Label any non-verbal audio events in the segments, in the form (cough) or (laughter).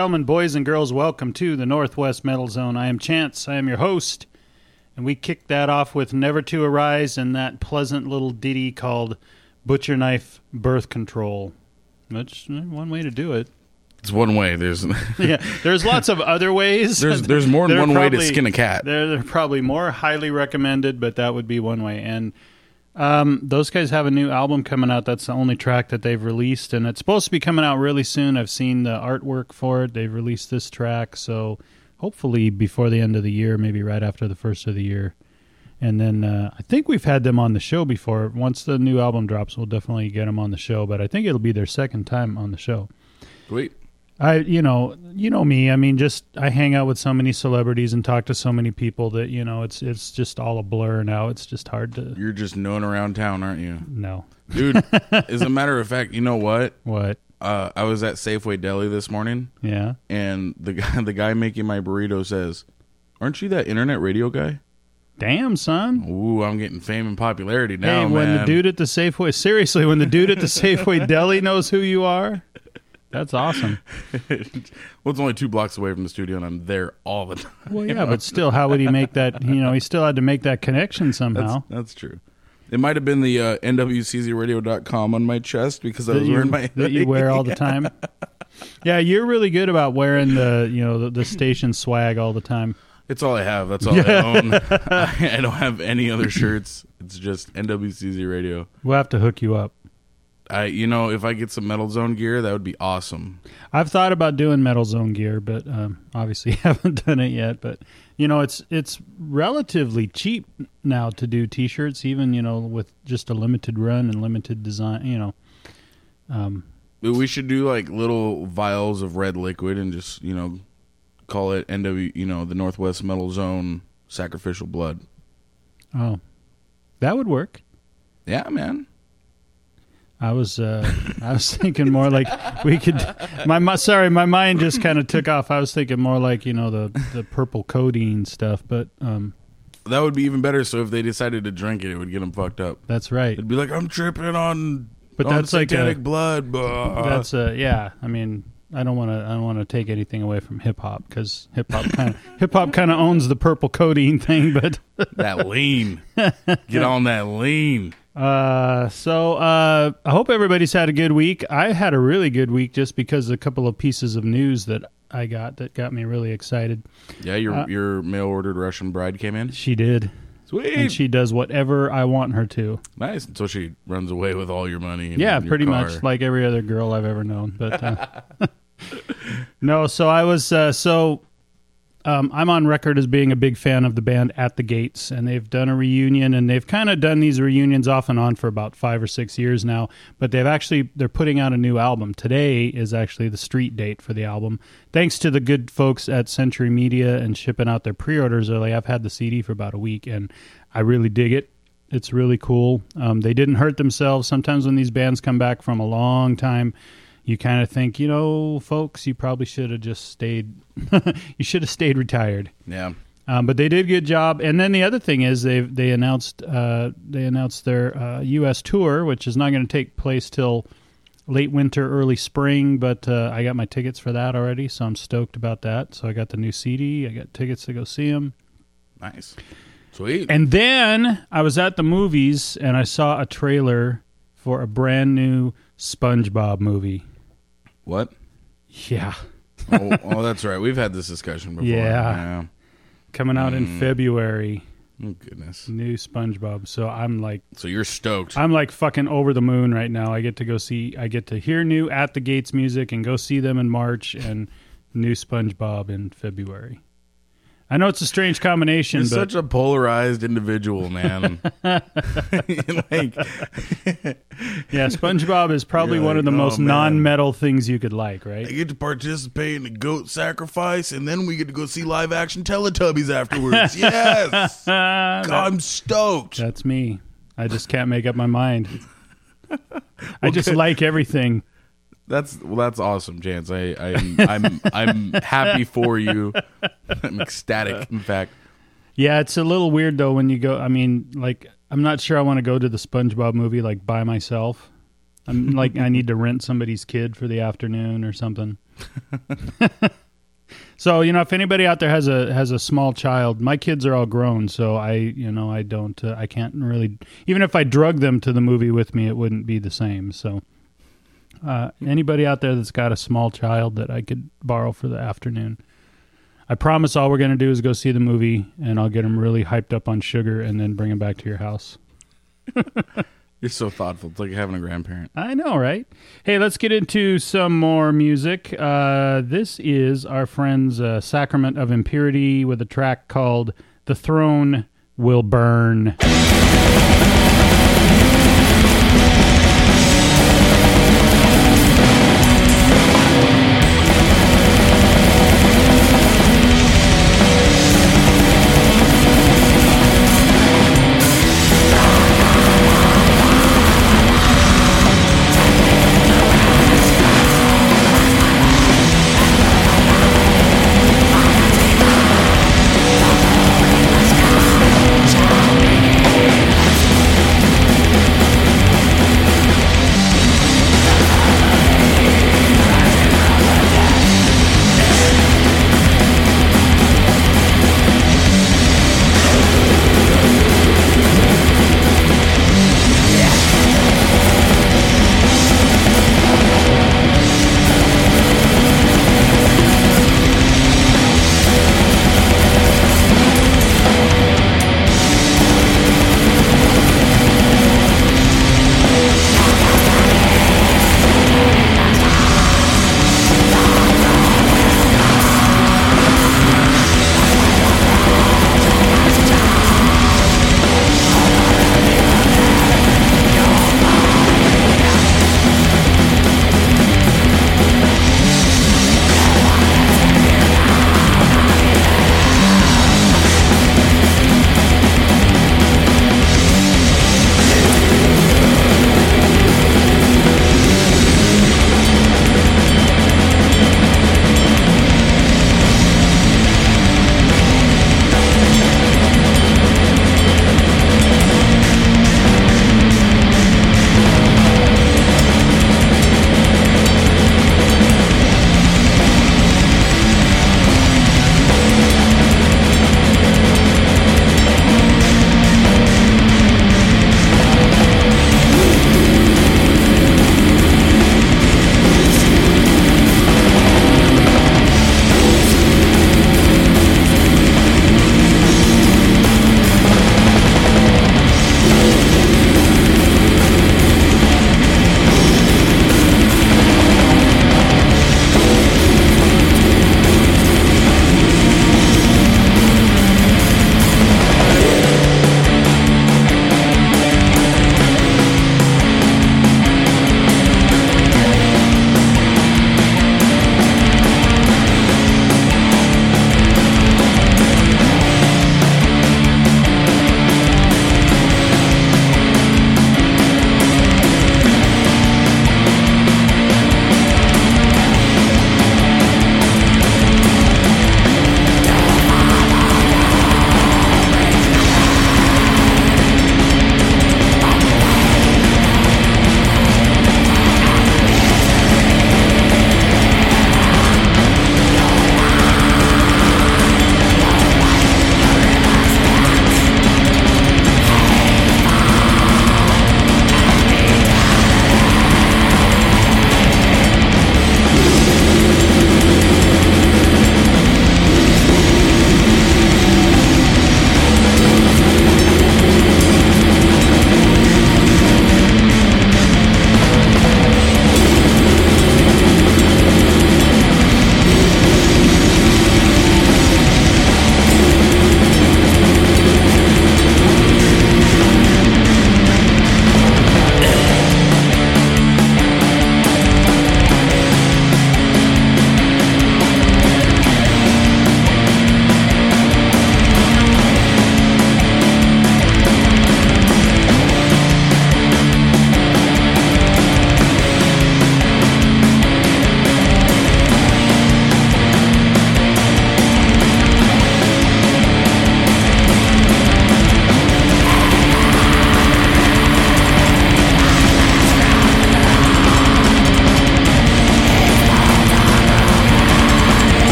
Gentlemen, boys and girls, welcome to the Northwest Metal Zone. I am Chance. I am your host. And we kicked that off with Never to Arise and that pleasant little ditty called Butcher Knife Birth Control. That's one way to do it. It's one way. There's (laughs) (laughs) yeah, there's lots of other ways. there's there's more than one way to skin a cat. They're, they're probably more highly recommended, but that would be one way. And um, those guys have a new album coming out. That's the only track that they've released, and it's supposed to be coming out really soon. I've seen the artwork for it. They've released this track, so hopefully before the end of the year, maybe right after the first of the year. And then uh, I think we've had them on the show before. Once the new album drops, we'll definitely get them on the show. But I think it'll be their second time on the show. Sweet. I, you know, you know me. I mean, just I hang out with so many celebrities and talk to so many people that you know, it's it's just all a blur now. It's just hard to You're just known around town, aren't you, No, dude? (laughs) as a matter of fact, you know what? what. Uh, I was at Safeway Deli this morning, Yeah, and the guy (laughs) the guy making my burrito says, "Aren't you that internet radio guy?" damn son. Ooh, I'm getting fame and popularity now, hey, when man. the dude at the Safeway, seriously, when the dude at the Safeway (laughs) deli knows who you are, that's awesome. (laughs) well, it's only two blocks away from the studio, and I'm there all the time. Well, yeah, (laughs) but still, how would he make that? You know, he still had to make that connection somehow. that's true. It might have been the uh, NWCZRadio.com on my chest because I that was you, wearing my that you (laughs) wear all the time. Yeah, you're really good about wearing the you know the, the station swag all the time. It's all I have. That's all I own. I, I don't have any other shirts. It's just NWCZ Radio. We'll have to hook you up. I, you know, if I get some Metal Zone gear, that would be awesome. I've thought about doing Metal Zone gear, but um, obviously (laughs) haven't done it yet. But you know, it's it's relatively cheap now to do T-shirts, even you know with just a limited run and limited design. You know, um, we should do like little vials of red liquid and just, you know, call it NW, you know, the Northwest Metal Zone Sacrificial Blood. oh, that would work. Yeah, man. I was uh, I was thinking more like we could. My, my sorry, my mind just kind of took off. I was thinking more like you know the the purple codeine stuff, but um, That would be even better. So if they decided to drink it, it would get them fucked up. that's right. It'd be like, I'm tripping on, But on that's like a- blood. Blah. That's uh yeah. I mean, I don't want to. I don't want to take anything away from hip hop because hip hop kind of hip hop kind of owns the purple codeine thing. But that lean. (laughs) Get on that lean. Uh, so uh, I hope everybody's had a good week. I had a really good week just because of a couple of pieces of news that I got that got me really excited. Yeah, your Uh, your mail ordered Russian bride came in. She did, Sweet. and she does whatever I want her to. nice. So she runs away with all your money. and Yeah, your pretty car. much like every other girl I've ever known. But uh, (laughs) no, so I was uh, so um, I'm on record as being a big fan of the band At the Gates, and they've done a reunion, and they've kind of done these reunions off and on for about five or six years now. But they've actually they're putting out a new album. Today is actually the street date for the album. Thanks to the good folks at Century Media and shipping out their pre-orders early. I've had the CD for about a week, and I really dig it. It's really cool. Um, they didn't hurt themselves. Sometimes when these bands come back from a long time, you kind of think, you know, folks, you probably should have just stayed. (laughs) you should have stayed retired. Yeah. Um, but they did a good job. And then the other thing is they they announced uh, they announced their uh, U.S. tour, which is not going to take place till late winter, early spring. But uh, I got my tickets for that already, so I'm stoked about that. So I got the new CD. I got tickets to go see them. Nice. Sweet. And then I was at the movies and I saw a trailer for a brand new SpongeBob movie. what? Yeah. Oh, oh, that's right. We've had this discussion before. Yeah. Coming out in Mm. February, Oh, goodness. new SpongeBob. So I'm like So you're stoked. I'm like fucking over the moon right now. I get to go see I get to hear new At the Gates music and go see them in March and new SpongeBob in February. I know it's a strange combination, You're but such a polarized individual, man. (laughs) (laughs) like, (laughs) yeah, SpongeBob is probably You're one of the "Oh, most man." non-metal things you could like, right? I get to participate in the goat sacrifice, and then we get to go see live action Teletubbies afterwards. yes, God, I'm stoked. That's me. I just can't make up my mind. I just like everything. That's well, that's awesome, Chance. I, I'm I'm I'm happy for you. (laughs) I'm ecstatic, in fact. Yeah, it's a little weird though when you go. I mean, like, I'm not sure I want to go to the SpongeBob movie like by myself. I'm (laughs) like, I need to rent somebody's kid for the afternoon or something. (laughs) so you know, if anybody out there has a has a small child, my kids are all grown, so I you know I don't uh, I can't really even if I drug them to the movie with me, it wouldn't be the same. So Uh, anybody out there that's got a small child that I could borrow for the afternoon? I promise all we're going to do is go see the movie, and I'll get them really hyped up on sugar, and then bring them back to your house. (laughs) You're so thoughtful. It's like having a grandparent. I know, right? Hey, let's get into some more music. Uh, this is our friends uh, Sacrament of Impurity with a track called The Throne Will Burn.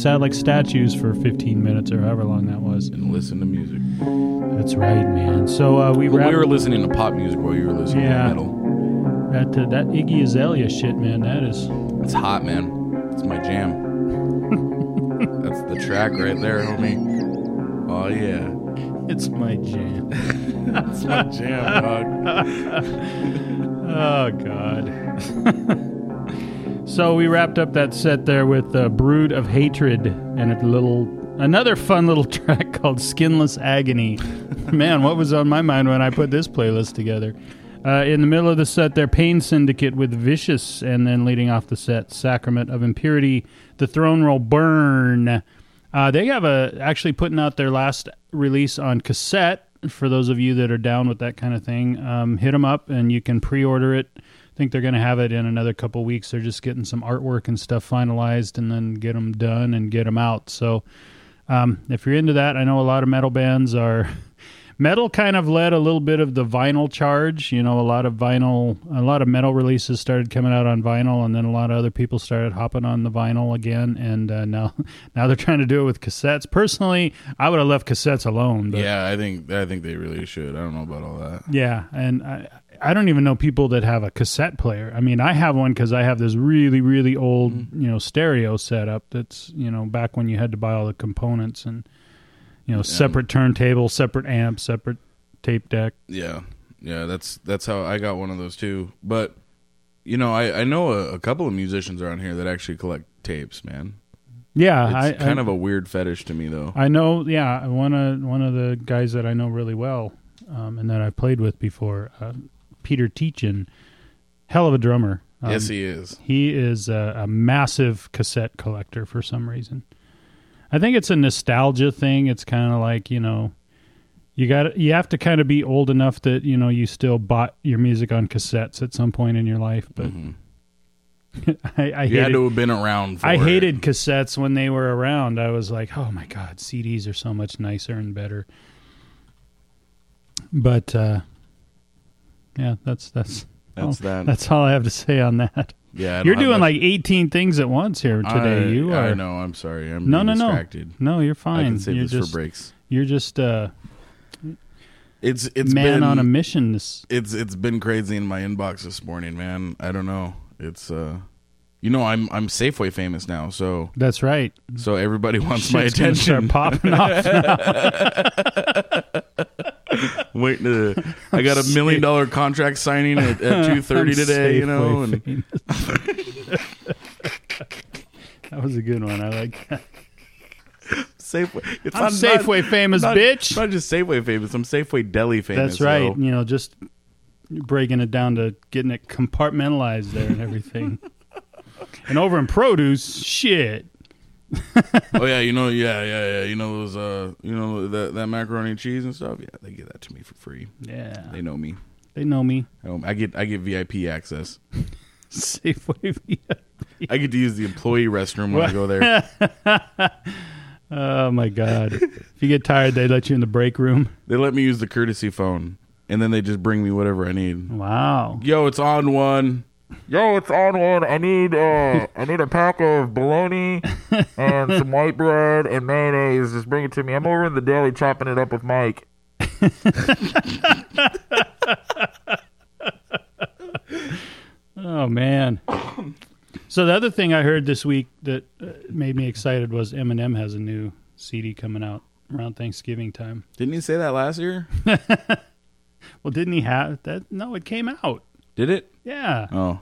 Sat like statues for 15 minutes or however long that was. And listen to music. That's right, man. So uh, we Well, we were listening to pop music while you were listening Yeah. to metal. that uh, that Iggy Azalea shit, man. That is It's hot, man. It's my jam. (laughs) That's the track right there, homie. Oh yeah, it's my jam. (laughs) it's my jam, dog. (laughs) Oh God. So we wrapped up that set there with uh, "Brood of Hatred" and a little, another fun little (laughs) track called "Skinless Agony." Man, what was on my mind when I put this playlist together? Uh, in the middle of the set, there, Pain Syndicate with "Vicious," and then leading off the set, "Sacrament of Impurity," "The Throne Roll Burn." Uh, they have a actually putting out their last release on cassette. For those of you that are down with that kind of thing, um, hit them up and you can pre-order it. Think they're going to have it in another couple weeks. They're just getting some artwork and stuff finalized, and then get them done and get them out. So, um, if you're into that, I know a lot of metal bands are. (laughs) Metal kind of led a little bit of the vinyl charge. You know, a lot of vinyl, a lot of metal releases started coming out on vinyl, and then a lot of other people started hopping on the vinyl again. And uh, now, (laughs) now they're trying to do it with cassettes. Personally, I would have left cassettes alone. But Yeah, I think I think they really should. I don't know about all that. yeah, and I, I don't even know people that have a cassette player. I mean, I have one because I have this really, really old, Mm-hmm. you know, stereo setup. That's you know back when you had to buy all the components and you know separate turntable, separate amp, separate tape deck. Yeah, yeah, that's that's how I got one of those too. But you know, I I know a, a couple of musicians around here that actually collect tapes. Man, Yeah, it's I, kind I, of a weird fetish to me, though. I know. Yeah, one of one of the guys that I know really well, um, and that I've played with before, uh, Peter Teachin, hell of a drummer. Um, yes, he is. He is a, a massive cassette collector for some reason. I think it's a nostalgia thing. It's kind of like you know, you got you have to kind of be old enough that you know you still bought your music on cassettes at some point in your life. But Mhm. (laughs) I, I You had to have been around. For I it. hated cassettes when they were around. I was like, oh my god, CDs are so much nicer and better. But uh, yeah, that's that's That's oh, that. that's all I have to say on that. yeah, You're doing much- like 18 things at once here today. I, you are I know. I'm sorry. I'm no, no, no, distracted. no. You're fine. I can save you're this just for breaks. you're just uh, It's it's man been on a mission. This it's it's been crazy in my inbox this morning, man. I don't know. It's uh, you know, I'm I'm Safeway famous now, so that's right. so everybody (laughs) wants my Shit's gonna attention. Start popping off. (laughs) (laughs) (laughs) Waiting to, uh, I got a million dollar contract signing at, at (laughs) two thirty today. You know, and (laughs) that was a good one. I like that. Safeway. It's I'm Safeway famous, not, bitch. Not just Safeway famous. I'm Safeway deli famous. That's right. yo. You know, just breaking it down to getting it compartmentalized there and everything. and over in produce, shit. Oh yeah, you know, yeah, yeah, yeah. You know those, uh, you know that that macaroni and cheese and stuff. Yeah, they give that to me for free. Yeah, They know me. they know me. Um, I get I get VIP access. (laughs) Safeway. VIP. I get to use the employee restroom when I go there. (laughs) Oh my god! if you get tired, they let you in the break room. They let me use the courtesy phone, and then they just bring me whatever I need. Wow. Yo, it's on one. Yo, it's on one. I need uh, I need a pack of bologna (laughs) and some white bread and mayonnaise. Just bring it to me. I'm over in the deli chopping it up with Mike. Oh man. So the other thing I heard this week that uh, made me excited was Eminem has a new CD coming out around Thanksgiving time. Didn't he say that last year? (laughs) Well, didn't he have that? No, it came out. Did it? Yeah. Oh,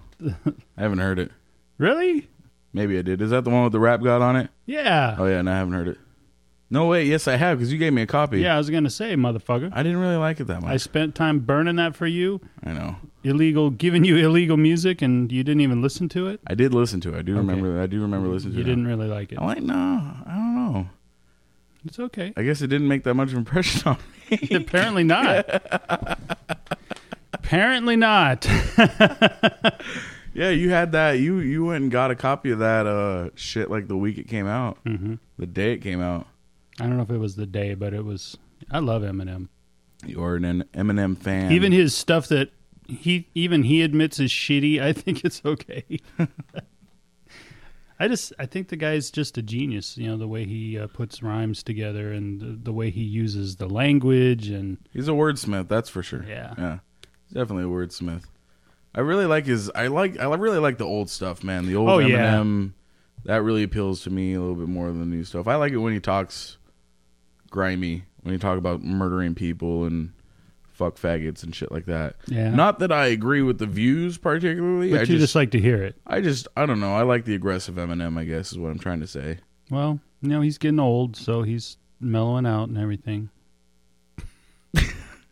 I haven't heard it. Really? Maybe I did. Is that the one with the rap god on it? Yeah. Oh yeah, no, I haven't heard it. No wait, yes I have because you gave me a copy. Yeah, I was gonna say, motherfucker. I didn't really like it that much. I spent time burning that for you, I know. illegal, giving you illegal music, and you didn't even listen to it. I did listen to it. I do remember. I do remember listening to You it. You didn't really like it. I'm like, no, I don't know. It's okay. I guess it didn't make that much of an impression on me. (laughs) Apparently not. (laughs) Apparently not. (laughs) yeah, you had that. You you went and got a copy of that uh shit like the week it came out, hmm the day it came out. I don't know if it was the day, but it was. I love Eminem. You are an Eminem fan. Even his stuff that he even he admits is shitty, I think it's okay. (laughs) I just I think the guy's just a genius. You know the way he uh, puts rhymes together and the, the way he uses the language and He's a wordsmith, that's for sure. Yeah. yeah, definitely a wordsmith. I really like his. I like. I really like the old stuff, man. The old Oh, yeah. Eminem. That really appeals to me a little bit more than the new stuff. I like it when he talks grimy, when he talk about murdering people and fuck faggots and shit like that. Yeah. Not that I agree with the views particularly. but I you just, just like to hear it. I just, I don't know. I like the aggressive Eminem. I guess is what I'm trying to say. Well, you know he's getting old, so he's mellowing out and everything.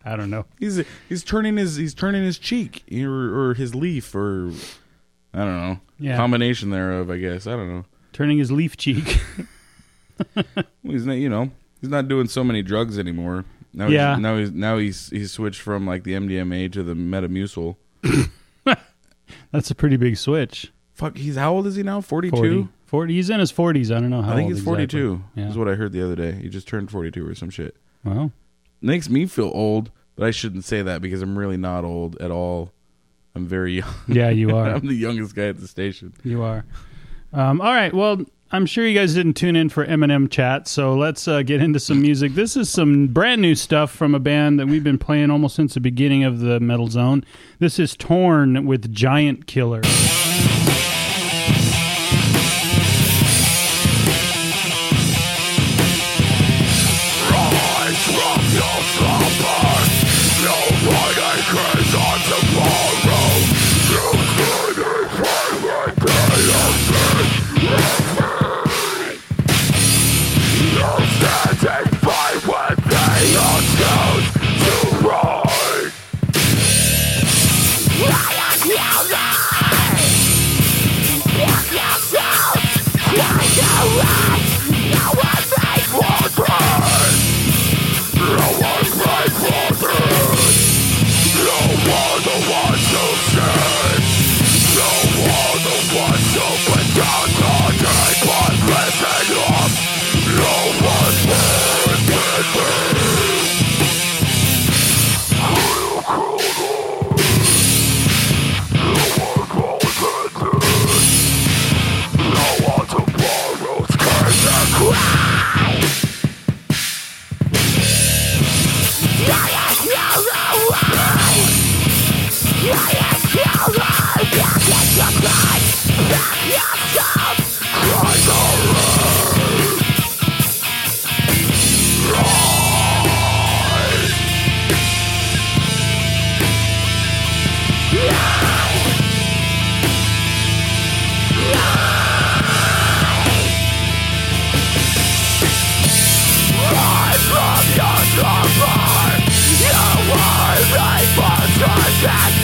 I don't know. He's he's turning his he's turning his cheek or, or his leaf or I don't know Yeah. combination thereof. I guess I don't know. Turning his leaf cheek. (laughs) Well, he's not you know he's not doing so many drugs anymore. Now Yeah. he's, now he's now he's he's switched from like the MDMA to the Metamucil. (laughs) That's a pretty big switch. Fuck, he's how old is he now? 42? 40. 40. He's in his 40s. I don't know how I think he's exactly. forty two. Yeah. Is what I heard the other day. He just turned forty two or some shit. Well, Makes me feel old, but I shouldn't say that because I'm really not old at all. I'm very young. yeah, you (laughs) are. I'm the youngest guy at the station. You are. Um, all right. Well, I'm sure you guys didn't tune in for Eminem chat, so let's uh, get into some music. This is some brand new stuff from a band that we've been playing almost since the beginning of the Metal Zone. This is Torn with Giant Killer. Yeah.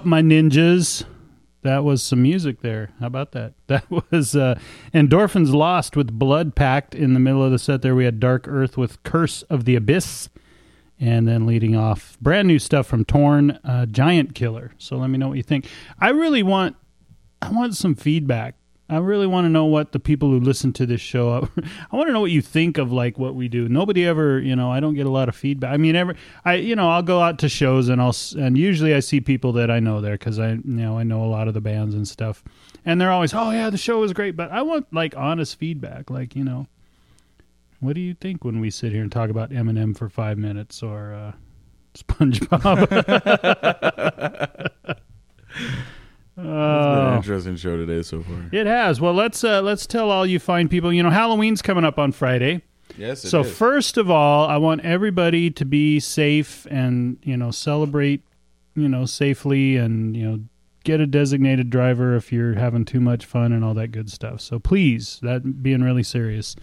Up, my ninjas? That was some music there. How about that? (laughs) That was uh, Endorphins Lost with Blood Pact. In the middle of the set there, we had Dark Earth with Curse of the Abyss. And then leading off, brand new stuff from Torn, uh, Giant Killer. So let me know what you think. I really want, I want some feedback. I really want to know what the people who listen to this show. (laughs) I want to know what you think of like what we do. Nobody ever, you know, I don't get a lot of feedback. I mean, ever, I, you know, I'll go out to shows and I'll, s- and usually I see people that I know there because I, you know, I know a lot of the bands and stuff, and they're always, oh yeah, the show was great. But I want like honest feedback, like you know, what do you think when we sit here and talk about Eminem for five minutes or uh, (laughs) SpongeBob? (laughs) It's been Oh. an interesting show today so far. It has. Well, let's uh, let's tell all you fine people. You know, Halloween's coming up on Friday. Yes, it so is. first of all, I want everybody to be safe and you know celebrate, you know, safely and you know get a designated driver if you're having too much fun and all that good stuff. So please, that being really serious.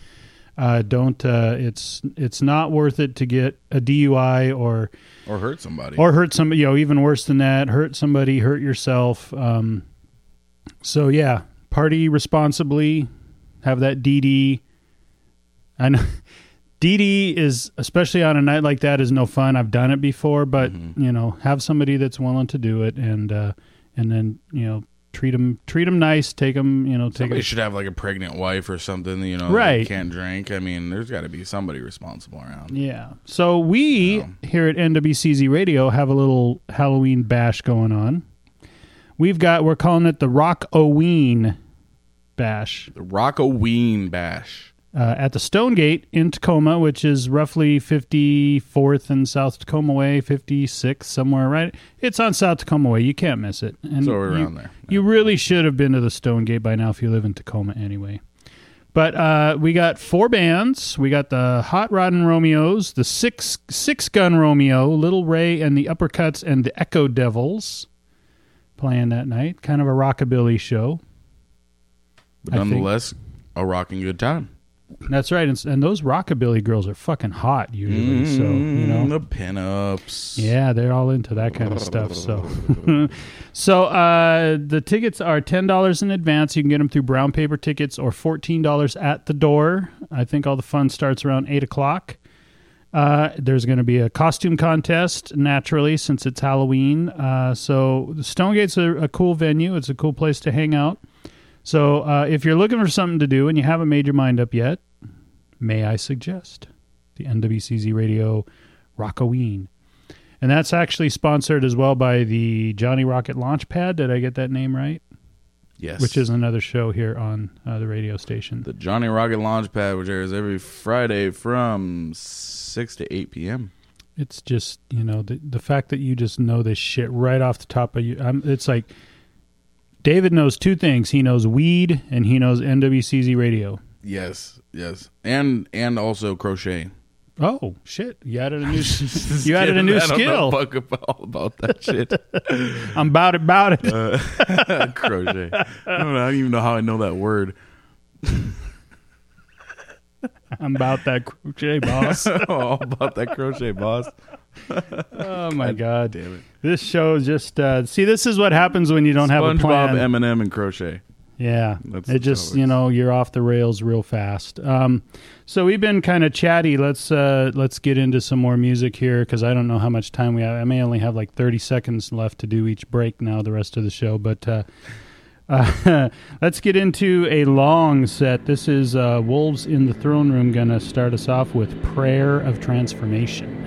Uh, don't. Uh, it's it's not worth it to get a DUI or or hurt somebody. or hurt somebody. You know, even worse than that, hurt somebody, hurt yourself. Um, so yeah, party responsibly. Have that DD. I know (laughs) DD is especially on a night like that is no fun. I've done it before, but you know, have somebody that's willing to do it, and uh, and then you know treat them treat them nice. Take them, you know, take Somebody them. should have like a pregnant wife or something, you know, Right. can't drink. I mean, there's got to be somebody responsible around. Yeah. So we here at NWCZ Radio have a little Halloween bash going on. We've got we're calling it the Rockoween Bash The Rockoween Bash. Uh, at the Stonegate in Tacoma, which is roughly 54th and South Tacoma Way, 56th somewhere right. It's on South Tacoma Way. You can't miss it. And So we're you- around there. you really should have been to the Stonegate by now if you live in Tacoma anyway. But uh, we got four bands. We got the Hot Roddin' Romeos, the Six Six Gun Romeo, Little Ray and the Uppercuts, and the Echo Devils playing that night. Kind of a rockabilly show. But nonetheless, a rocking good time. That's right. And, and those rockabilly girls are fucking hot usually. So you know, Mm, the pinups. Yeah, they're all into that kind of stuff. So, (laughs) so uh, the tickets are ten dollars in advance. You can get them through brown paper tickets or fourteen dollars at the door. I think all the fun starts around eight o'clock. Uh, there's going to be a costume contest naturally since it's Halloween. Uh, so the Stonegate's a, a cool venue. It's a cool place to hang out. So uh, if you're looking for something to do and you haven't made your mind up yet, may I suggest the NWCZ Radio Rockoween. And that's actually sponsored as well by the Johnny Rocket Launchpad. Did I get that name right? Yes. Which is another show here on uh, the radio station. the Johnny Rocket Launchpad, which airs every Friday from 6 to 8 p.m. It's just you know the the fact that you just know this shit right off the top of you. Um, it's like David knows two things. He knows weed and he knows NWCZ radio. Yes, yes. And and also crochet. Oh shit! You added a new (laughs) you added a new I don't know skill. fuck about, about that (laughs) shit. I'm about it, about it. Uh, (laughs) crochet. I don't, know, I don't even know how I know that word. I'm about that crochet, boss. all about that crochet, boss. (laughs) Oh my god! Damn it. This show just uh, see. This is what happens when you don't have a plan. SpongeBob. Eminem, and crochet. Yeah, That's it just you know you're off the rails real fast. Um, so we've been kind of chatty. Let's uh, let's get into some more music here because I don't know how much time we have. I may only have like 30 seconds left to do each break now. The rest of the show, but uh, Uh, (laughs) let's get into a long set. This is uh, Wolves in the Throne Room going to start us off with Prayer of Transformation.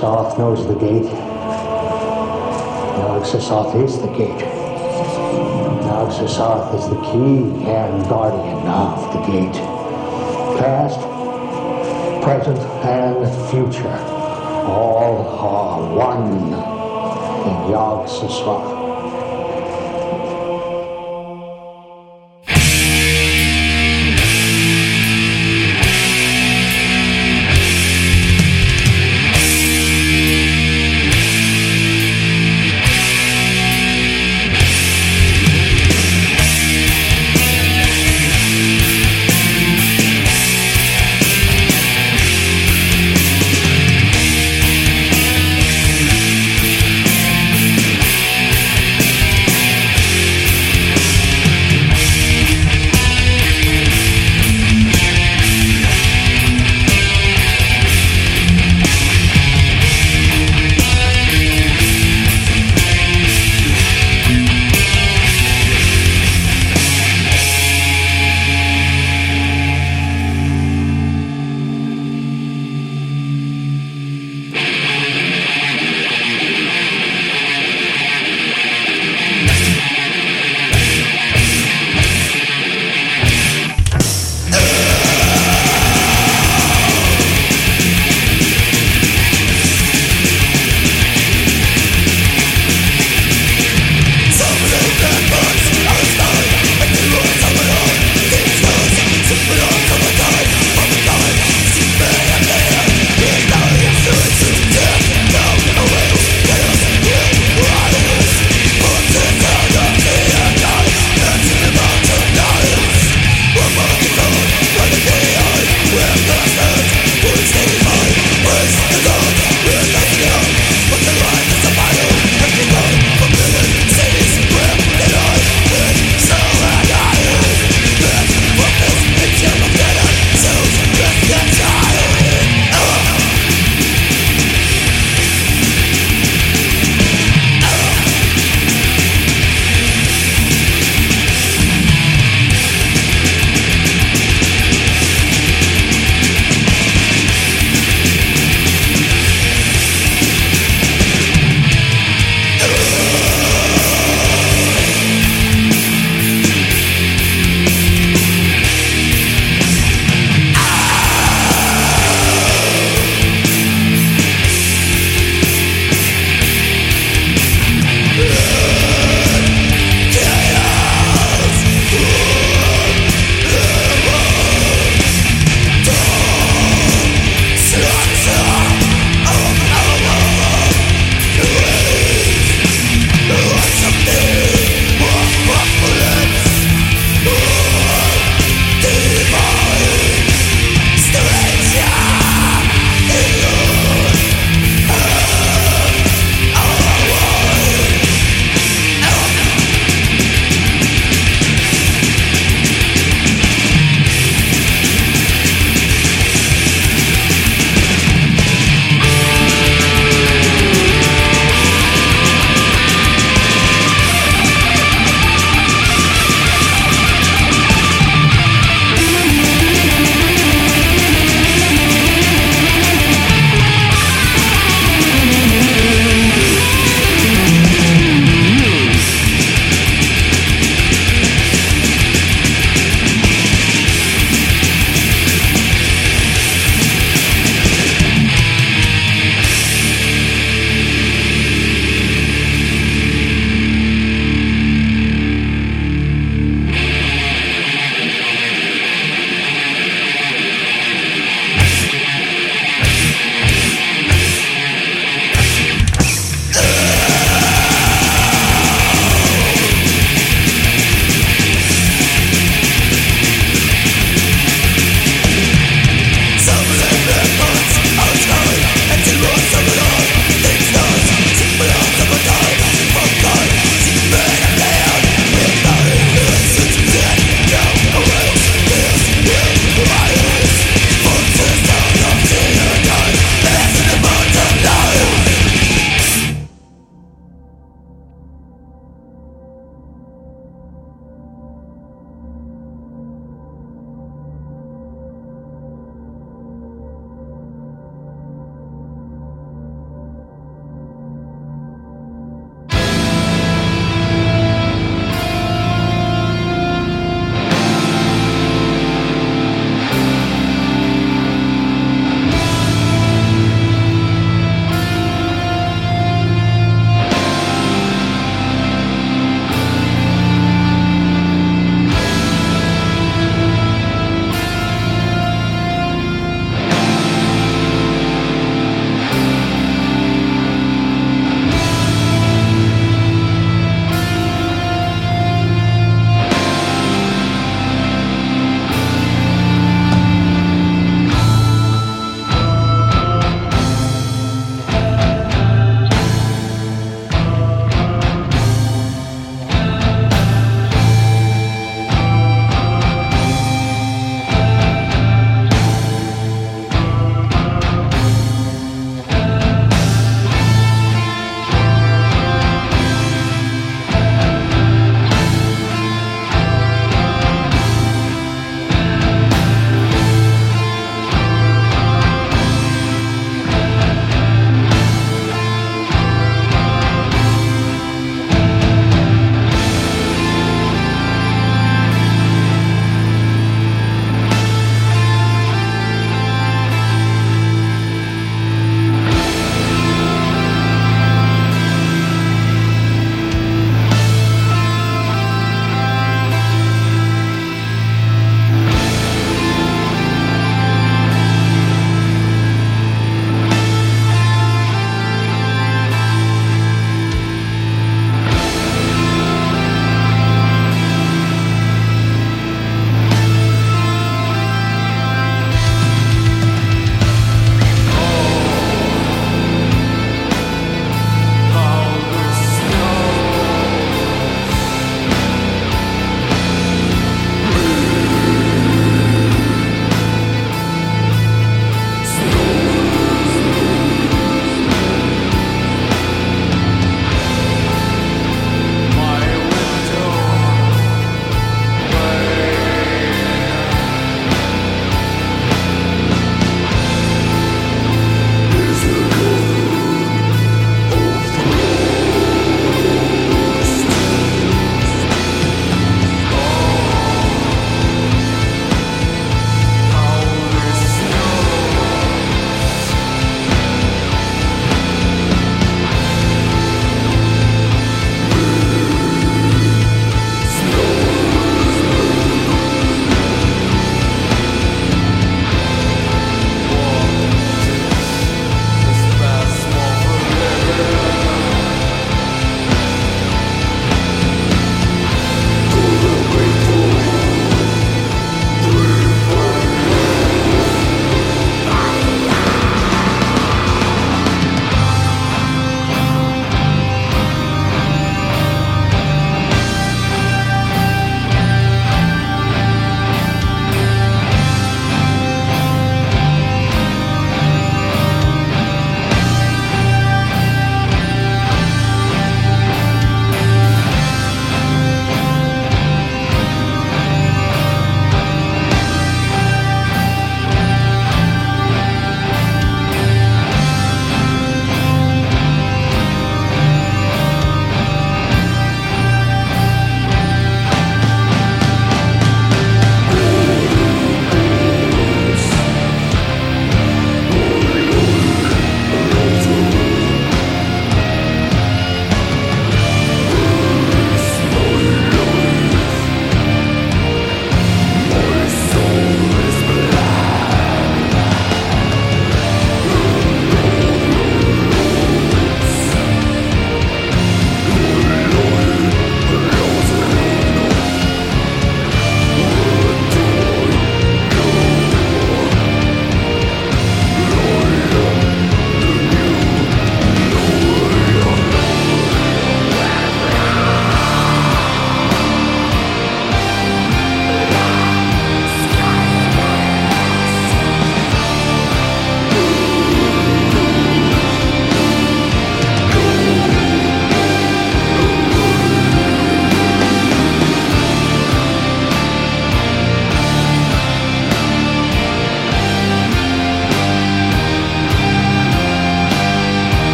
Yog-Sothoth knows the gate. Yog-Sothoth is the gate. Yog-Sothoth is the key and guardian of the gate. Past, present, and future all are one in Yog-Sothoth. Thank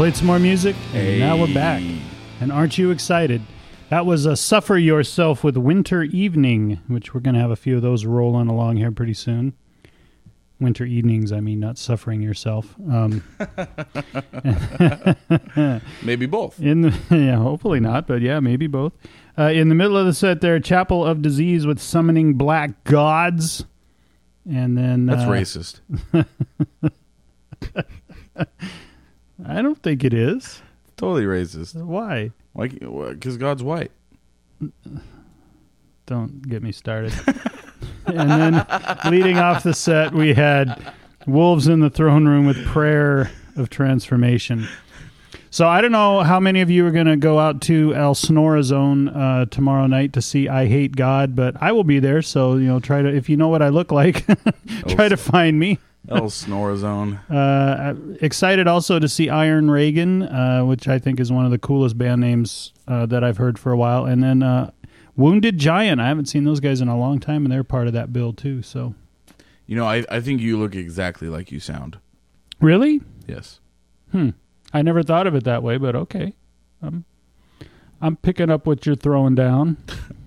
played some more music, and now we're back. And aren't you excited? That was a Suffer Yourself with Winter Evening, which we're going to have a few of those rolling along here pretty soon. Winter evenings, I mean, not suffering yourself. Um, (laughs) Maybe both. in the, (laughs) yeah, hopefully not, but yeah, maybe both. Uh, in the middle of the set there, Chapel of Disease with Summoning Black Gods. And then. That's uh, racist. (laughs) I don't think it is. Totally racist. Why? Like, because God's white. Don't get me started. (laughs) and then leading off the set, we had Wolves in the Throne Room with Prayer of Transformation. So I don't know how many of you are going to go out to El Sonora Zone uh, tomorrow night to see Eyehategod, but I will be there. So you know, try to if you know what I look like, (laughs) try to find me. El Snorazone. Uh, excited also to see Iron Reagan, uh, which I think is one of the coolest band names uh, that I've heard for a while. And then uh, Wounded Giant. I haven't seen those guys in a long time, and they're part of that bill too. So You know, I, I think you look exactly like you sound. really, Yes. Hmm. I never thought of it that way, but okay. Um, I'm picking up what you're throwing down. (laughs)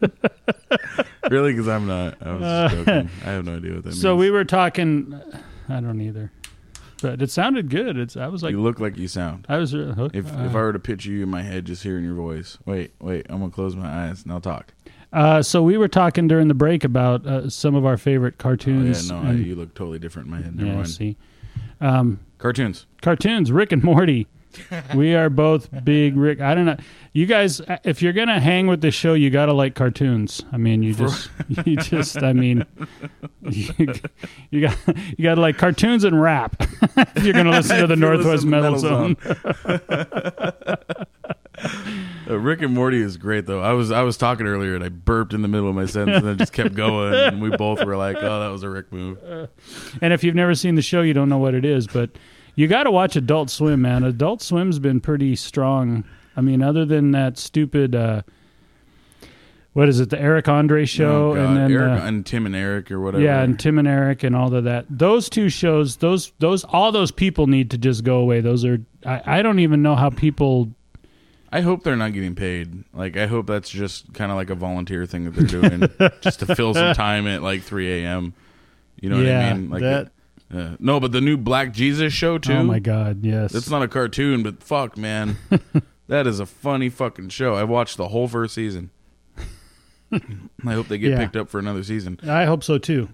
(laughs) (laughs) Really? Because I'm not. I was just joking. I have no idea what that means. So we were talking. I don't either, but it sounded good. It's. I was like, you look like you sound. I was uh, hooked. If Uh, if I were to picture you in my head, just hearing your voice. Wait, wait. I'm gonna close my eyes and I'll talk. Uh, so we were talking during the break about uh, some of our favorite Oh, yeah, cartoons. no, I, and- you look totally different in my head. Never yeah, mind. see, um, Cartoons. cartoons. Rick and Morty. (laughs) we are both big Rick. I don't know. You guys, uh, if you're gonna hang with the show, you gotta like cartoons. I mean, you just, you just. I mean, you, (laughs) you got, you gotta like cartoons and rap. (laughs) if you're gonna listen to the Northwest to Metal, Zone. Uh, Rick and Morty is great though. I was I was talking earlier and I burped in the middle of my sentence and then just kept going and we both were like, "Oh, that was a Rick move." And if you've never seen the show, you don't know what it is. But you got to watch Adult Swim, man. Adult Swim's been pretty strong. I mean, other than that stupid, uh, what is it, the Eric Andre show, Oh, and then Eric uh, and Tim and Eric or whatever. yeah, and Tim and Eric and all of that. Those two shows, those those all those people need to just go away. Those are I, I don't even know how people. I hope they're not getting paid. Like I hope that's just kind of like a volunteer thing that they're doing (laughs) just to fill some time at like 3 a.m. You know what Yeah, I mean? Like that- uh, no, but the new Black Jesus show too. Oh my God, yes. It's not a cartoon, but fuck, man, (laughs) that is a funny fucking show. I watched the whole first season. (laughs) I hope they get Yeah. picked up for another season. I hope so too.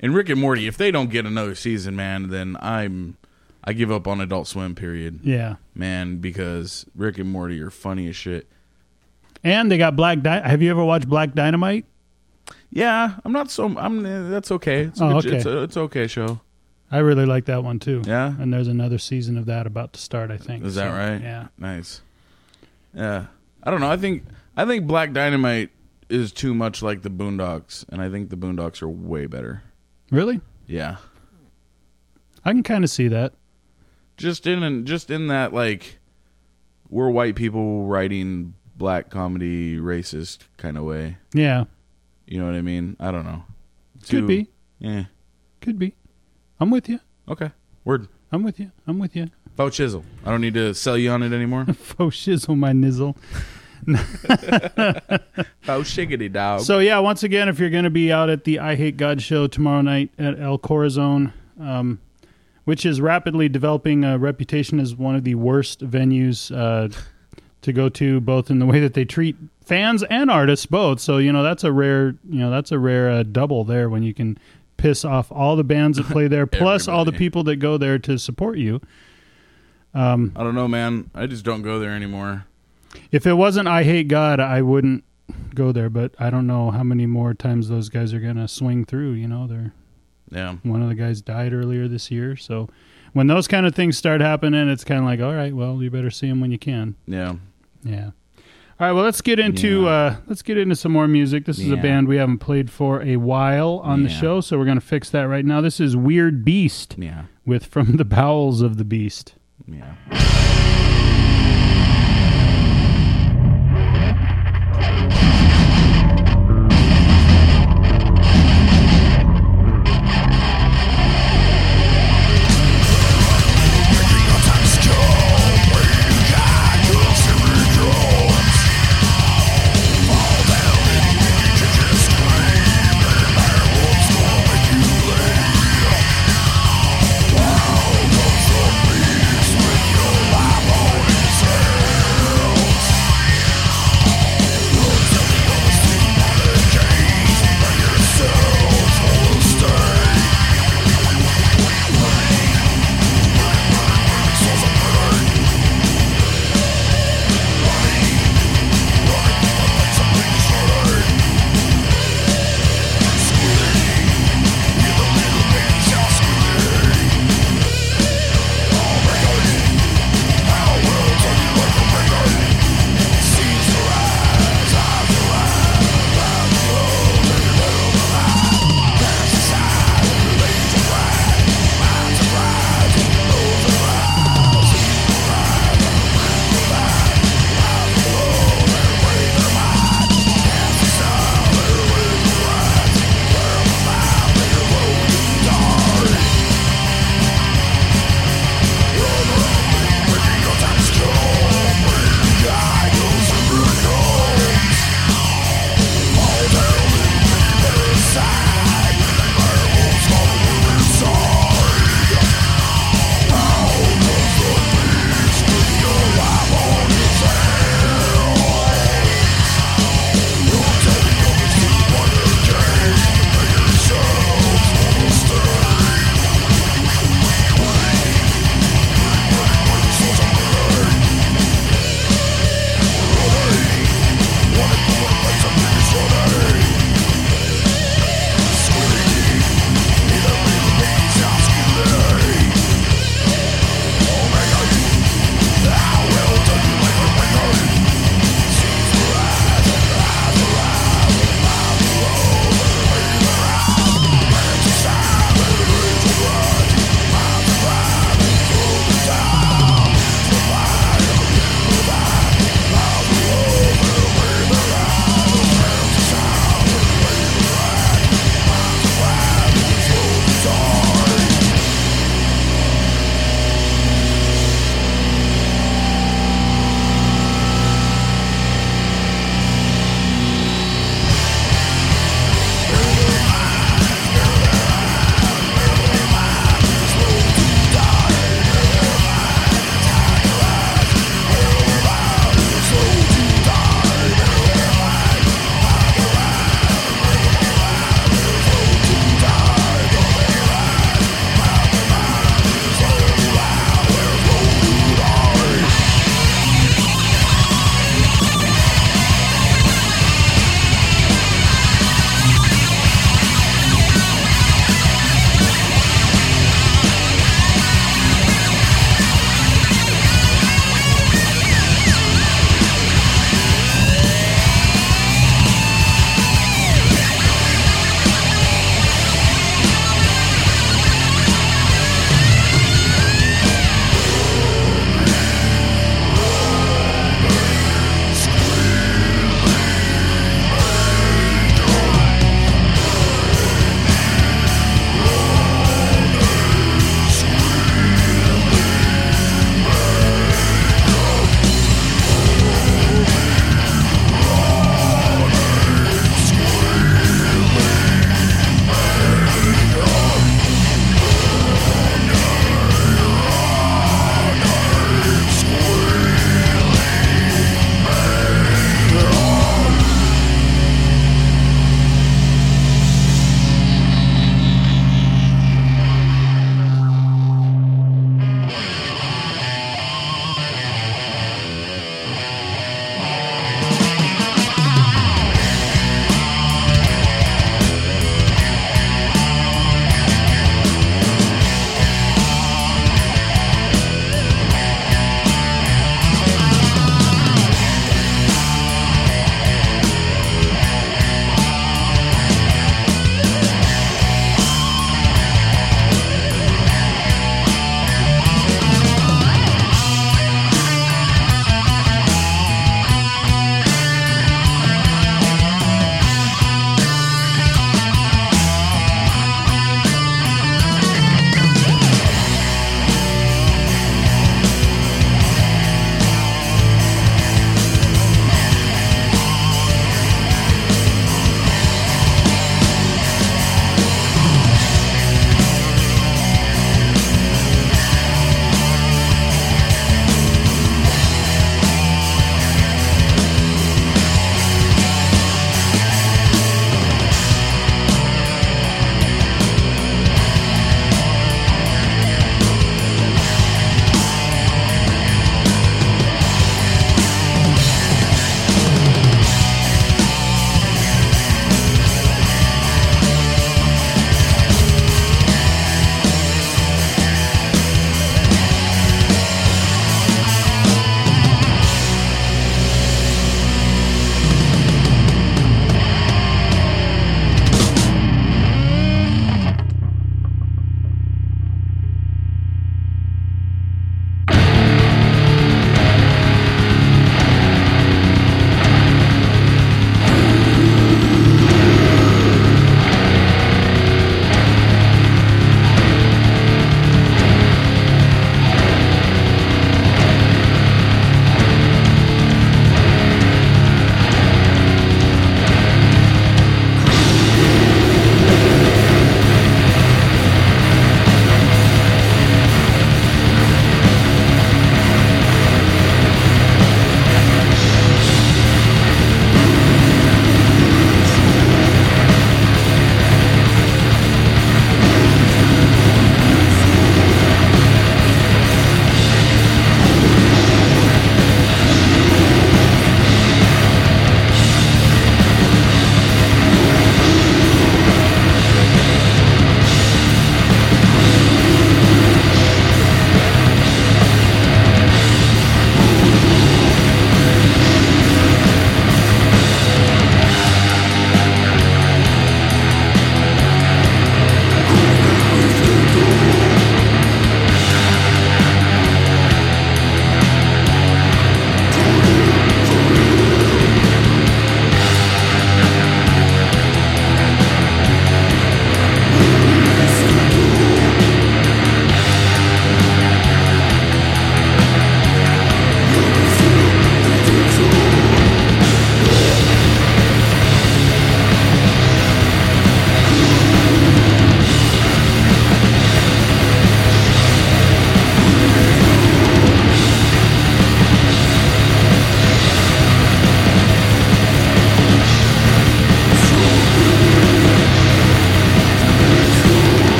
And Rick and Morty, if they don't get another season, man, then I'm I give up on Adult Swim. Period, Yeah. man, because Rick and Morty are funny as shit. And they got Black. Di- Have you ever watched Black Dynamite? Yeah, I'm not so. I'm. uh, That's okay. It's, Oh, good- okay. it's, a, it's okay show. I really like that one too. Yeah? And there's another season of that about to start. I think. Is that So, right? Yeah. Nice. Yeah. I don't know. I think I think Black Dynamite is too much like the Boondocks, and I think the Boondocks are way better. Really? Yeah. I can kind of see that. Just in just in that like we're white people writing black comedy racist kind of way. Yeah. You know what I mean? I don't know. Could Too- be. Yeah. Could be. I'm with you. Okay. Word. I'm with you. I'm with you. Faux chisel. I don't need to sell you on it anymore. (laughs) Faux shizzle my nizzle. (laughs) Faux shiggity dog. So yeah, once again, if you're going to be out at the Eyehategod show tomorrow night at El Corazon, um, which is rapidly developing a reputation as one of the worst venues uh, to go to, both in the way that they treat fans and artists, both. So you know that's a rare, you know that's a rare uh, double there when you can piss off all the bands that play there, (laughs) plus all the people that go there to support you. Um, I don't know, man. I just don't go there anymore. If it wasn't Eyehategod, I wouldn't go there. But I don't know how many more times those guys are going to swing through. You know, they're Yeah. one of the guys died earlier this year. So when those kind of things start happening, it's kind of like, all right, well, you better see them when you can. Yeah. Yeah. All right, well, let's get into Yeah. uh, let's get into some more music. This is a band we haven't played for a while on the show, so we're going to fix that right now. This is Weird Beast Yeah. with From the Bowels of the Beast. Yeah.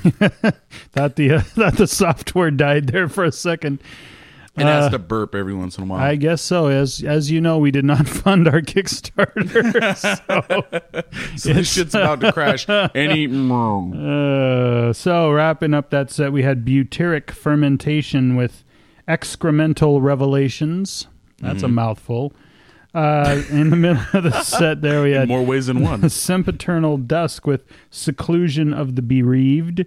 (laughs) thought the uh, (laughs) thought the software died there for a second. It has to burp every once in a while. I guess so. As as you know, we did not (laughs) fund our Kickstarter. so so this shit's about to crash any. Uh, so wrapping up that set, we had butyric fermentation with excremental revelations. That's a mouthful. Uh, in the middle of the (laughs) set, there we had More ways than one. (laughs) sempiternal dusk with seclusion of the bereaved,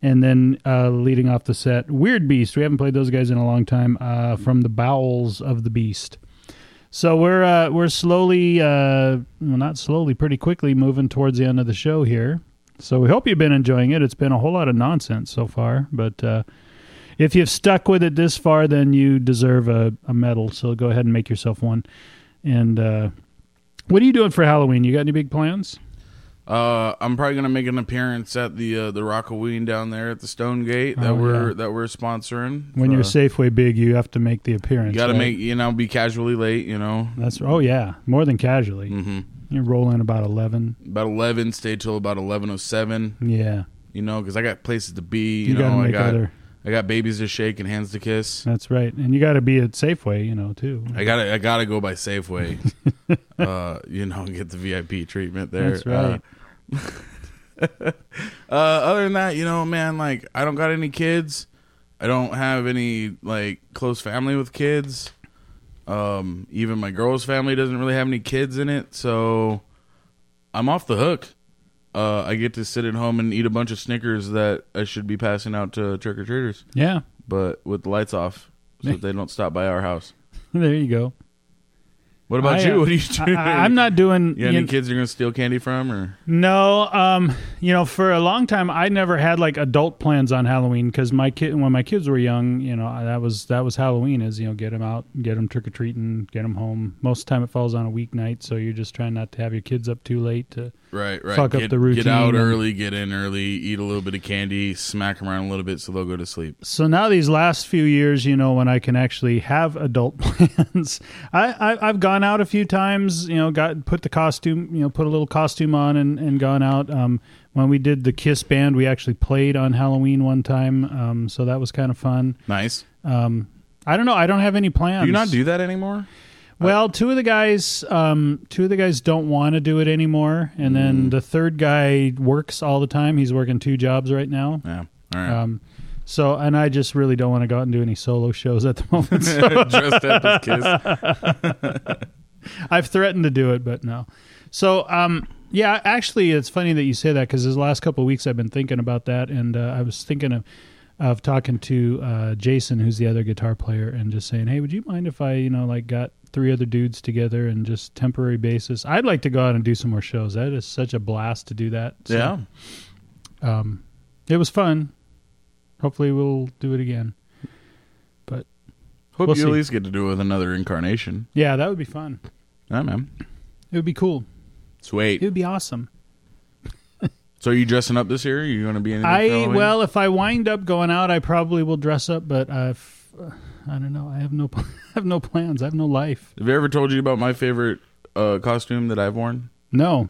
and then uh, leading off the set, weird beast. We haven't played those guys in a long time. Uh, from the bowels of the beast. So we're uh, we're slowly, uh, well, not slowly, pretty quickly moving towards the end of the show here. So we hope you've been enjoying it. It's been a whole lot of nonsense so far, but uh, if you've stuck with it this far, then you deserve a, a medal. So go ahead and make yourself one. And uh, what are you doing for Halloween? You got any big plans? Uh, I'm probably gonna make an appearance at the uh, the Rockoween down there at the Stonegate that Oh, we're yeah. that we're sponsoring. When you're Uh, Safeway big, you have to make the appearance. you got to right? make you know be casually late. You know, That's oh yeah, more than casually. hmm You roll in about eleven. about eleven, stay till about eleven oh seven. Yeah, You know, because I got places to be. you, You, know, I got other. I got babies to shake and hands to kiss. That's right, and you got to be at Safeway, you know, too. I gotta I gotta go by Safeway. (laughs) uh, you know, get the VIP treatment there. That's right. Uh, (laughs) uh, other than that, you know, man, like I don't got any kids. I don't have any like close family with kids. Um, even my girl's family doesn't really have any kids in it, so I'm off the hook. Uh, I get to sit at home and eat a bunch of Snickers that I should be passing out to trick or treaters, yeah, but with the lights off, so that they don't stop by our house. (laughs) there you go. What about I, you? uh, What are you (laughs) doing? I, I'm not doing. You you any kids you're gonna steal candy from, or No, um, you know, for a long time, I never had like adult plans on Halloween because my kid, when my kids were young, you know, that was that was Halloween is you know get them out, get them trick or treating, get them home. Most of the time, it falls on a weeknight, so you're just trying not to have your kids up too late to. Right, right? Fuck up get, the routine Get out early, get in early, eat a little bit of candy, smack them around a little bit, so they'll go to sleep. So now these last few years, you know, when I can actually have adult (laughs) plans, I, I I've gone out a few times, you know, got put the costume, you know, put a little costume on and, and gone out. Um, when we did the Kiss band, we actually played on Halloween one time, um, so that was kind of fun. Nice. Um, I don't know. I don't have any plans. Do you not do that anymore? Well, two of the guys, um, two of the guys don't want to do it anymore, and Mm. then the third guy works all the time. He's working two jobs right now. Yeah. All right. Um, so, and I just really don't want to go out and do any solo shows at the (laughs) moment. So (laughs) Dressed up as Kiss. (laughs) I've threatened to do it, but no. So, um, yeah, actually, it's funny that you say that because the last couple of weeks I've been thinking about that, and uh, I was thinking of of talking to uh, Jason, who's the other guitar player, and just saying, "Hey, would you mind if I, you know, like got three other dudes together and just temporary basis? I'd like to go out and do some more shows. That is such a blast to do that. So, yeah. um, it was fun. Hopefully, we'll do it again. But hope We'll you see. at least get to do it with another incarnation. Yeah, that would be fun. Yeah, man. It would be cool. Sweet. It would be awesome. (laughs) So are you dressing up this year? Are you going to be anything? for I Halloween? well, if I wind up going out, I probably will dress up, but I've, uh, I don't know. I have no, (laughs) I have no plans. I have no life. Have I ever told you about my favorite uh, costume that I've worn? No.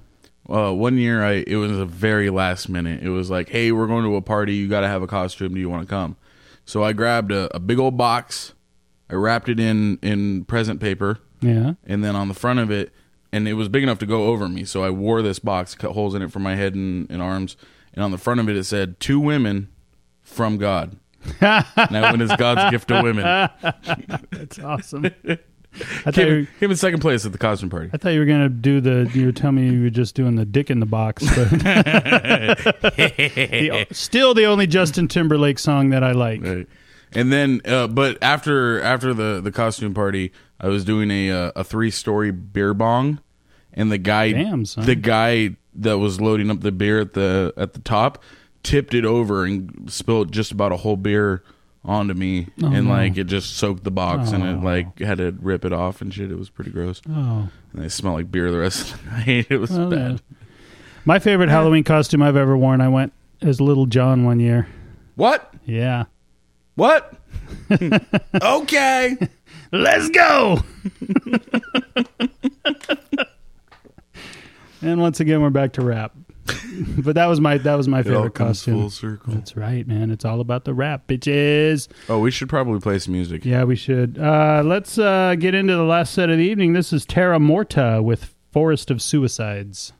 Uh, one year, I it was a very last minute. It was like, hey, we're going to a party. You got to have a costume. Do you want to come? So I grabbed a, a big old box. I wrapped it in in present paper, Yeah. and then on the front of it, and it was big enough to go over me. So I wore this box, cut holes in it for my head and, and arms, and on the front of it, it said two women from God. And I went as God's gift to women. (laughs) That's awesome. (laughs) I thought, Came, you, came in second place at the costume party. I thought you were gonna do the. You were telling me you were just doing the dick in the box, but (laughs) the, still the only Justin Timberlake song that I like. Right. And then, uh, but after after the the costume party, I was doing a uh, a three story beer bong, and the guy, Damn, son. the guy that was loading up the beer at the at the top, tipped it over and spilled just about a whole beer onto me, oh, and no. like it just soaked the box, and it Oh. like had to rip it off and shit. It was pretty gross, Oh, and I smelled like beer the rest of the (laughs) night. It was well, bad. yeah. My favorite Halloween costume I've ever worn. I went as Lil Jon one year. What? Yeah. What? (laughs) okay. Let's go. (laughs) and once again, we're back to rap. (laughs) but that was my that was my It favorite costume. full circle. That's right, man. It's all about the rap, bitches. Oh, we should probably play some music. Yeah, we should. Uh, let's uh, get into the last set of the evening. This is Terra Morta with Forest of Suicides.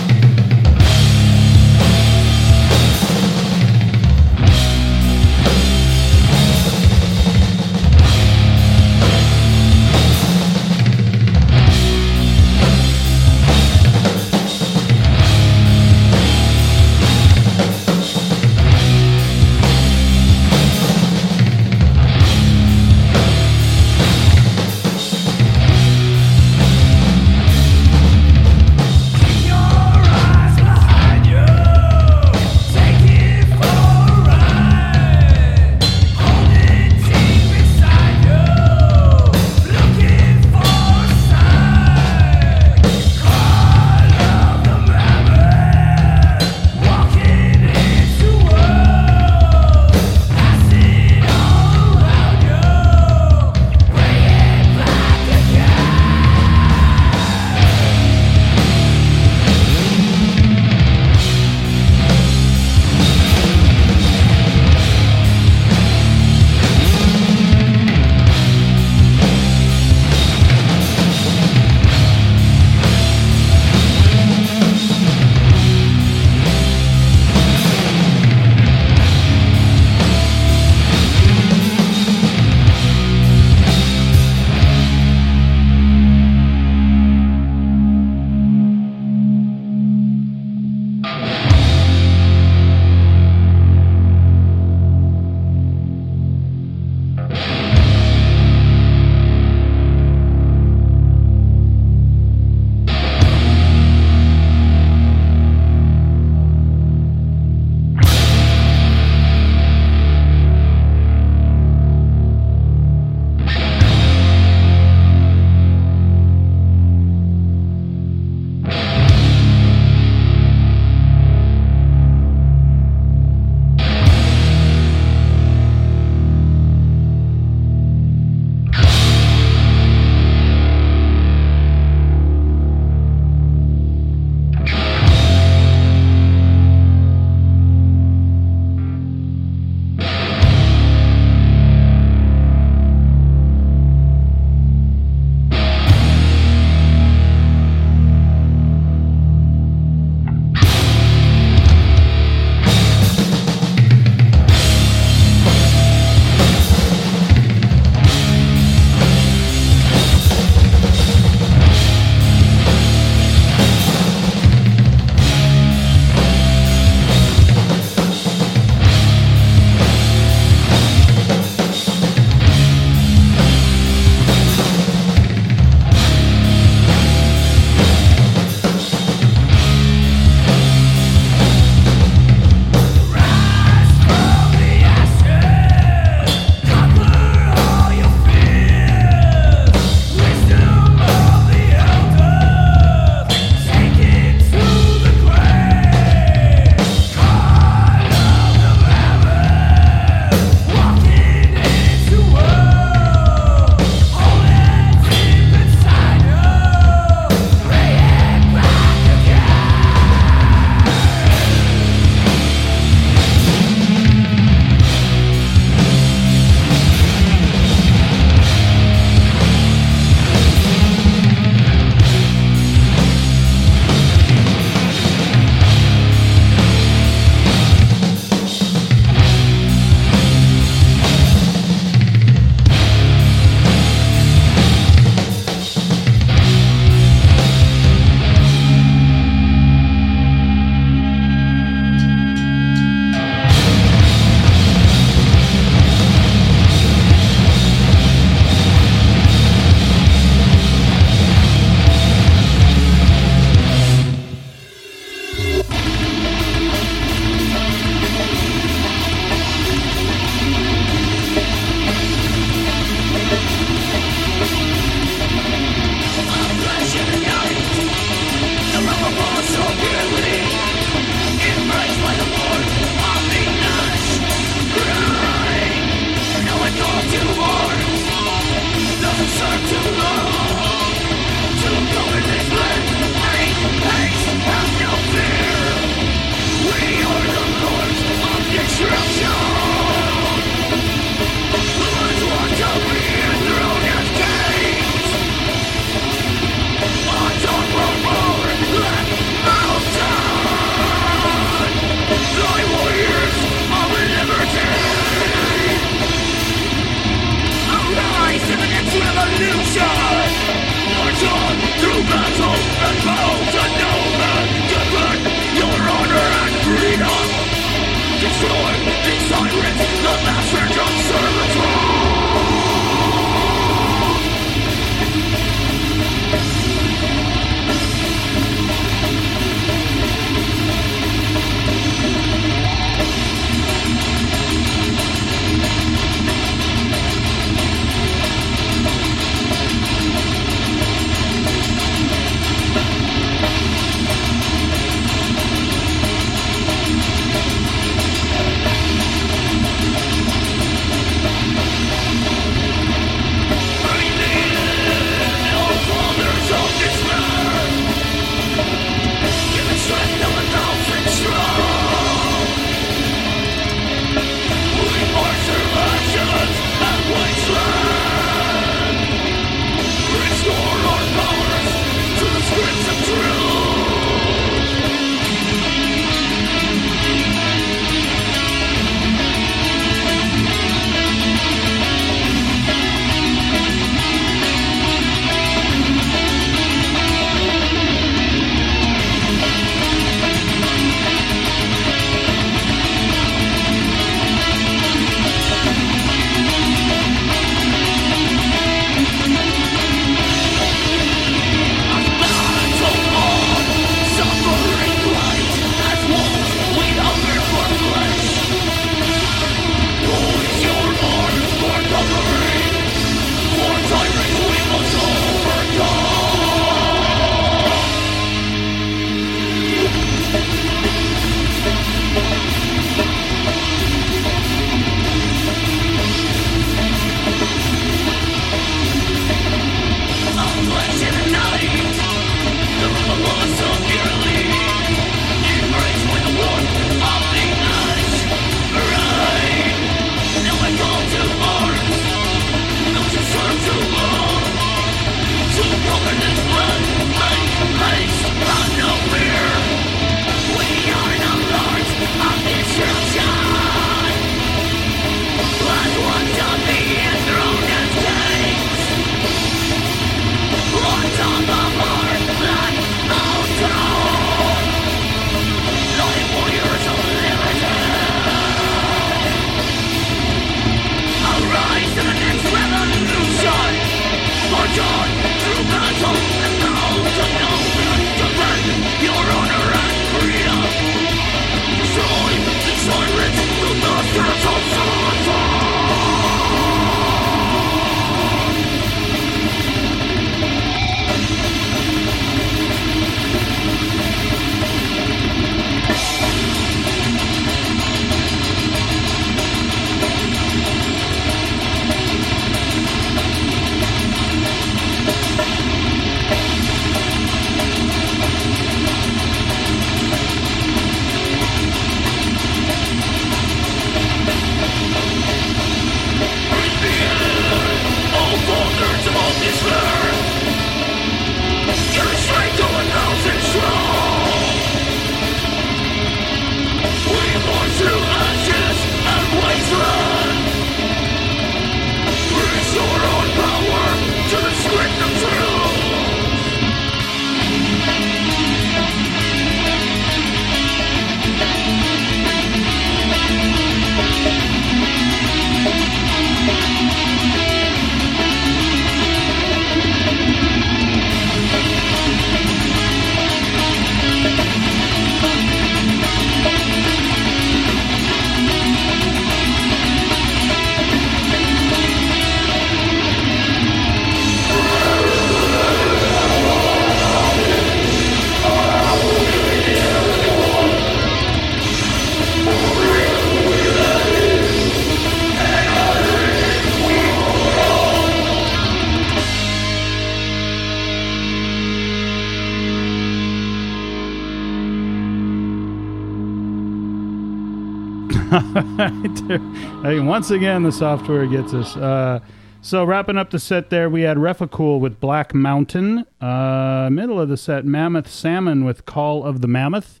(laughs) Hey, once again, the software gets us. Uh, so wrapping up the set there, we had Refacool with Black Mountain. Uh, middle of the set, Mammoth Salmon with Call of the Mammoth.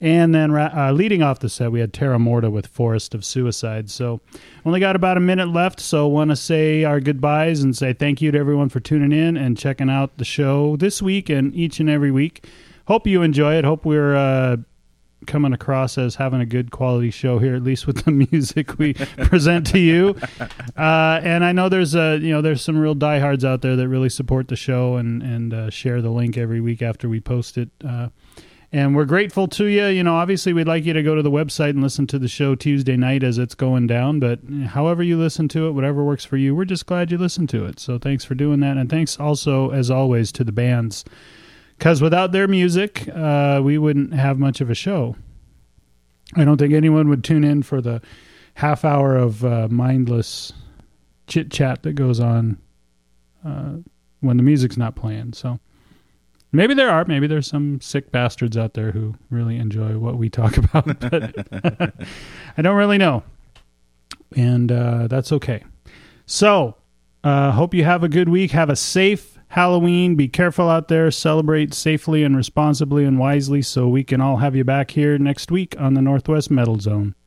And then uh, leading off the set, we had Terra Morta with Forest of Suicide. So only got about a minute left, so want to say our goodbyes and say thank you to everyone for tuning in and checking out the show this week and each and every week. Hope you enjoy it. Hope we're uh, coming across as having a good quality show here, at least with the (laughs) music we present to you. (laughs) Uh, and I know there's a you know there's some real diehards out there that really support the show and and uh, share the link every week after we post it. Uh, and we're grateful to you. You know, obviously, we'd like you to go to the website and listen to the show Tuesday night as it's going down. But however you listen to it, whatever works for you, we're just glad you listened to it. So thanks for doing that. And thanks also, as always, to the bands. Because without their music, uh, we wouldn't have much of a show. I don't think anyone would tune in for the half hour of uh, mindless chit chat that goes on uh, when the music's not playing. So maybe there are, maybe there's some sick bastards out there who really enjoy what we talk (laughs) about, but (laughs) I don't really know, and uh, that's okay. So uh, hope you have a good week. Have a safe Halloween. Be careful out there. Celebrate safely and responsibly and wisely so we can all have you back here next week on the Northwest Metal Zone.